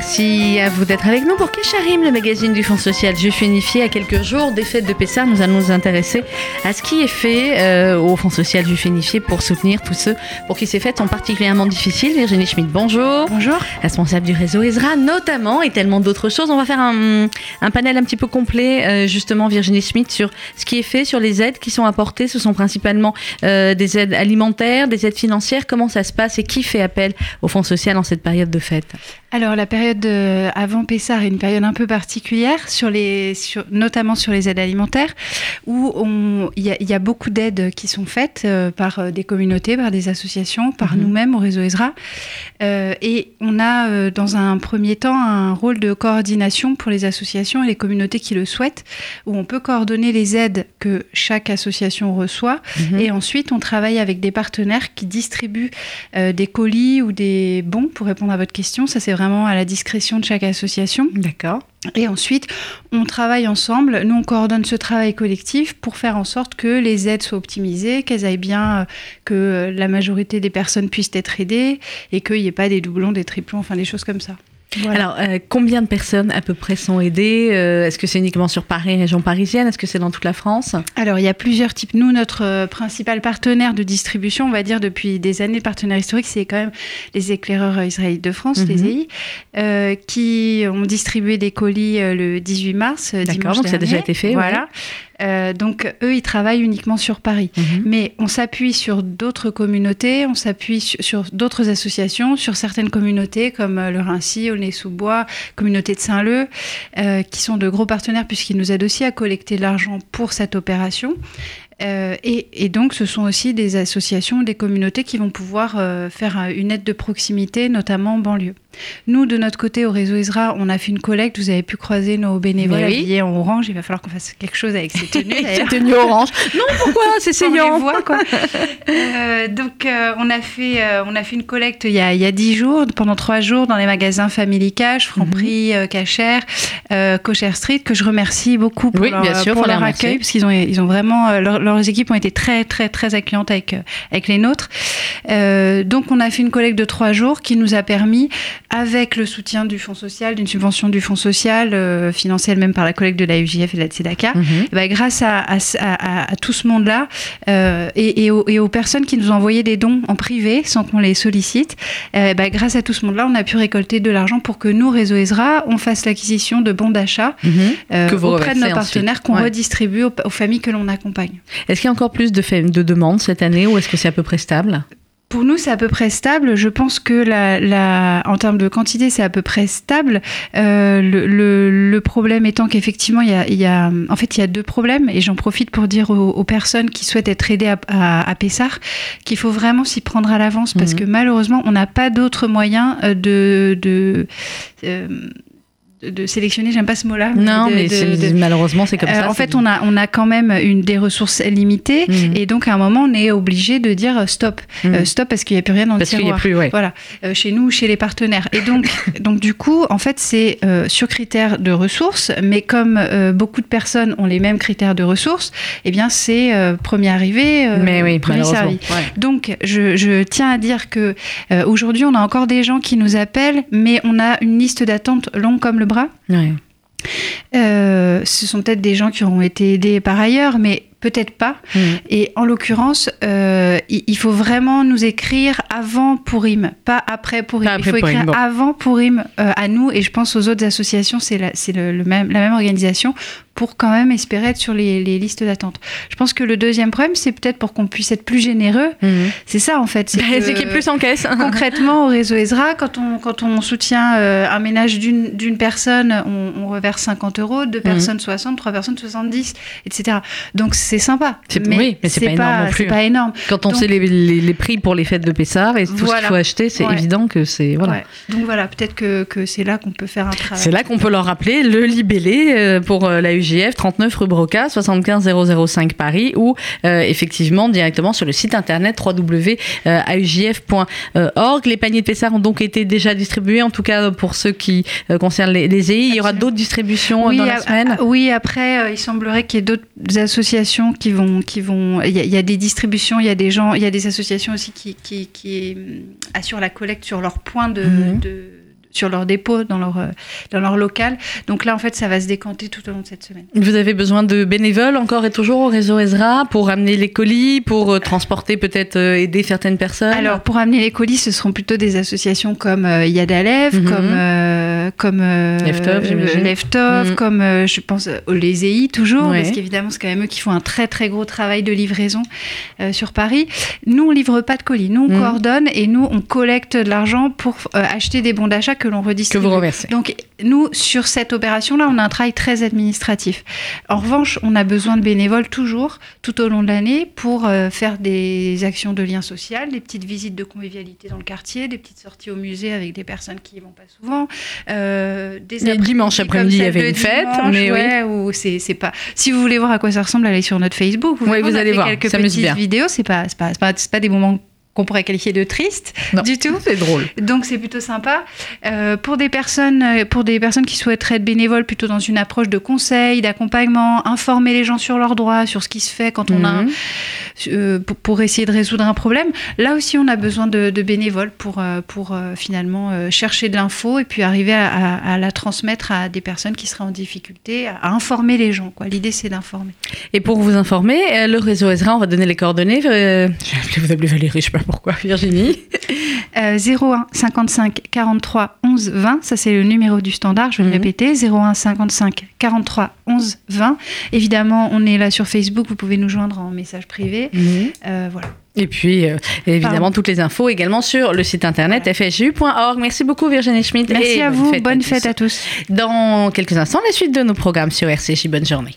Merci à vous d'être avec nous pour Kesharim, le magazine du Fonds social Juif Unifié. À quelques jours des fêtes de Pessah, nous allons nous intéresser à ce qui est fait euh, au Fonds social Juif Unifié pour soutenir tous ceux pour qui ces fêtes sont particulièrement difficiles. Virginie Schmidt, bonjour. Bonjour. Responsable du réseau Ezra, notamment, et tellement d'autres choses. On va faire un, un panel un petit peu complet, euh, justement, Virginie Schmidt, sur ce qui est fait, sur les aides qui sont apportées. Ce sont principalement euh, des aides alimentaires, des aides financières. Comment ça se passe et qui fait appel au Fonds social en cette période de fête? Alors, la période euh, avant Pessard est une période un peu particulière, sur les, sur, notamment sur les aides alimentaires, où il y, y, a beaucoup d'aides qui sont faites euh, par euh, des communautés, par des associations, par mmh. nous-mêmes au réseau. Euh, et on a, euh, dans un premier temps, un rôle de coordination pour les associations et les communautés qui le souhaitent, où on peut coordonner les aides que chaque association reçoit. Mmh. Et ensuite, on travaille avec des partenaires qui distribuent des colis ou des bons, pour répondre à votre question. Ça, c'est vraiment à la discrétion de chaque association. D'accord. Et ensuite, on travaille ensemble, nous on coordonne ce travail collectif pour faire en sorte que les aides soient optimisées, qu'elles aillent bien, que la majorité des personnes puissent être aidées et qu'il n'y ait pas des doublons, des triplons, enfin des choses comme ça. Voilà. Alors, euh, combien de personnes à peu près sont aidées euh, Est-ce que c'est uniquement sur Paris, région parisienne Est-ce que c'est dans toute la France? Alors, il y a plusieurs types. Nous, notre euh, principal partenaire de distribution, on va dire depuis des années, partenaire historique, c'est quand même les éclaireurs israélites de France, mm -hmm. les EI, euh, qui ont distribué des colis le 18 mars. D'accord, donc ça a déjà été fait. Voilà. Ouais. Euh, donc eux, ils travaillent uniquement sur Paris. Mmh. Mais on s'appuie sur d'autres communautés, on s'appuie sur, sur d'autres associations, sur certaines communautés comme euh, le Rincy, Aulnay-sous-Bois, communauté de Saint-Leu, euh, qui sont de gros partenaires puisqu'ils nous aident aussi à collecter de l'argent pour cette opération. Euh, et, et, donc, ce sont aussi des associations, des communautés qui vont pouvoir euh, faire une aide de proximité, notamment en banlieue. Nous, de notre côté, au réseau ISRA, on a fait une collecte. Vous avez pu croiser nos bénévoles oui. habillés en orange. Il va falloir qu'on fasse quelque chose avec ces tenues. ces tenues orange. Non, pourquoi? C'est saillant. Voit, quoi. euh, donc, euh, on, a fait, euh, on a fait une collecte il y a, 10 jours, pendant 3 jours, dans les magasins Family Cash, Franprix, mm -hmm. Cacher, Cocher Street, que je remercie beaucoup pour oui, leur, bien sûr, pour leur accueil, parce qu'ils ont, ils ont vraiment. Leur, leurs équipes ont été très, très, très accueillantes avec, avec les nôtres. Euh, donc, on a fait une collecte de 3 jours qui nous a permis avec le soutien du Fonds social, d'une subvention du Fonds social, euh, financée elle-même par la collecte de la UJF et de la Tzedaka, mm -hmm. bah, grâce à, à, à, à, tout ce monde-là euh, et, et, aux, et, aux, personnes qui nous envoyé des dons en privé sans qu'on les sollicite, euh, bah, grâce à tout ce monde-là, on a pu récolter de l'argent pour que nous, Réseau Ezra, on fasse l'acquisition de bons d'achat mm -hmm. auprès de nos partenaires qu'on ouais. redistribue aux, aux, familles que l'on accompagne. Est-ce qu'il y a encore plus de, de demandes cette année ou est-ce que c'est à peu près stable? Pour nous, c'est à peu près stable. Je pense que la, la, en termes de quantité, c'est à peu près stable. Euh, le, le, le, problème étant qu'effectivement, il y a, il y a, en fait, il y a deux problèmes, et j'en profite pour dire aux, aux, personnes qui souhaitent être aidées à, à, à Pessar qu'il faut vraiment s'y prendre à l'avance, parce mmh. que malheureusement, on n'a pas d'autres moyens de, de euh, de sélectionner, j'aime pas ce mot-là. Non, de, mais de, de, malheureusement, c'est comme euh, ça. En fait, on a, on a quand même une, des ressources limitées mmh. et donc à un moment, on est obligé de dire stop. Mmh. Euh, stop parce qu'il n'y a plus rien dans parce le tiroir. Plus, ouais. Voilà, euh, chez nous, chez les partenaires. Et donc, donc du coup, en fait, c'est euh, sur critères de ressources, mais comme euh, beaucoup de personnes ont les mêmes critères de ressources, eh bien, c'est premier arrivé, mais oui, premier servi. Ouais. Donc, je, je, tiens à dire que aujourd'hui, on a encore des gens qui nous appellent, mais on a une liste d'attente longue comme le bras. Ouais. Euh, ce sont peut-être des gens qui auront été aidés par ailleurs, mais peut-être pas. Mmh. Et en l'occurrence, euh, il, faut vraiment nous écrire avant Pourim, pas après Pourim. Pas après il faut écrire bon. avant Pourim euh, à nous, et je pense aux autres associations, c'est la, le, le même, la même organisation, pour quand même espérer être sur les, les listes d'attente. Je pense que le deuxième problème, c'est peut-être pour qu'on puisse être plus généreux. Mmh. C'est ça, en fait. C'est qu'il y ait plus en caisse. concrètement, au réseau Ezra, quand on, quand on soutient euh, un ménage d'une personne, on, on, reverse 50 euros, deux mmh. personnes 60, trois personnes 70, etc. Donc, c'est sympa. Mais oui, mais c'est pas, pas, énorme non plus. pas énorme. Quand on Donc, sait les, les, les, prix pour les fêtes de Pessard et tout voilà. ce qu'il faut acheter, c'est ouais. évident que c'est... Voilà. Ouais. Donc voilà, peut-être que, que c'est là qu'on peut faire un travail. C'est là qu'on peut leur rappeler le libellé euh, pour euh, la UJF 39 rue Broca, 75 005 Paris ou euh, effectivement directement sur le site internet www.aujf.org. Les paniers de Pessard ont donc été déjà distribués, en tout cas pour ceux qui concernent les, les EI. Il y aura d'autres distributions oui, dans la semaine Oui, après, il semblerait qu'il y ait d'autres associations qui vont, qui vont. Il y, a, il y, a des distributions, il y a des gens, il y a des associations aussi qui, qui, qui assurent la collecte sur leur point de, mmh. de sur leur dépôt, dans leur, dans leur local. Donc là, en fait, ça va se décanter tout au long de cette semaine. Vous avez besoin de bénévoles encore et toujours au réseau Ezra pour amener les colis, pour transporter peut-être aider certaines personnes? Alors, pour amener les colis, ce seront plutôt des associations comme Yad Alev, mhm. comme, comme Leftov, mhm. comme je pense les EI toujours, parce qu'évidemment, c'est quand même eux qui font un très très gros travail de livraison sur Paris. Nous, on livre pas de colis. Nous, on mhm. coordonne et nous, on collecte de l'argent pour euh, acheter des bons d'achat que l'on redistribue. Que vous reversez. Donc, nous, sur cette opération-là, on a un travail très administratif. En revanche, on a besoin de bénévoles toujours, tout au long de l'année, pour euh, faire des actions de lien social, des petites visites de convivialité dans le quartier, des petites sorties au musée avec des personnes qui y vont pas souvent. Euh, des dimanche après-midi, il y avait une fête, mais ouais, oui. c'est pas. Si vous voulez voir à quoi ça ressemble, allez sur notre Facebook. Vous, oui, vous allez voir. Quelques petites vidéos. C'est pas, pas, pas, pas des moments qu'on pourrait qualifier de triste du tout. C'est drôle. Donc c'est plutôt sympa. Euh, pour des personnes, euh, pour des personnes qui souhaiteraient être bénévoles, plutôt dans une approche de conseil, d'accompagnement, informer les gens sur leurs droits, sur ce qui se fait quand on a, mhm. Euh, pour, essayer de résoudre un problème. Là aussi, on a besoin de, bénévoles pour pour finalement chercher de l'info et puis arriver à, la transmettre à des personnes qui seraient en difficulté, à, informer les gens. Quoi. L'idée, c'est d'informer. Et pour vous informer, le réseau Ezra, on va donner les coordonnées. vous appelez Valérie, je sais pas pourquoi, Virginie 01 55 43 11 20, ça c'est le numéro du standard, je vais le mhm. répéter, 01 55 43 11 20. Évidemment, on est là sur Facebook, vous pouvez nous joindre en message privé. Mhm. Euh, voilà. Et puis, euh, évidemment, toutes les infos également sur le site internet fsju.org. Merci beaucoup, Virginie Schmidt. Merci à vous. bonne fête à tous. Dans quelques instants, la suite de nos programmes sur RCJ. Bonne journée.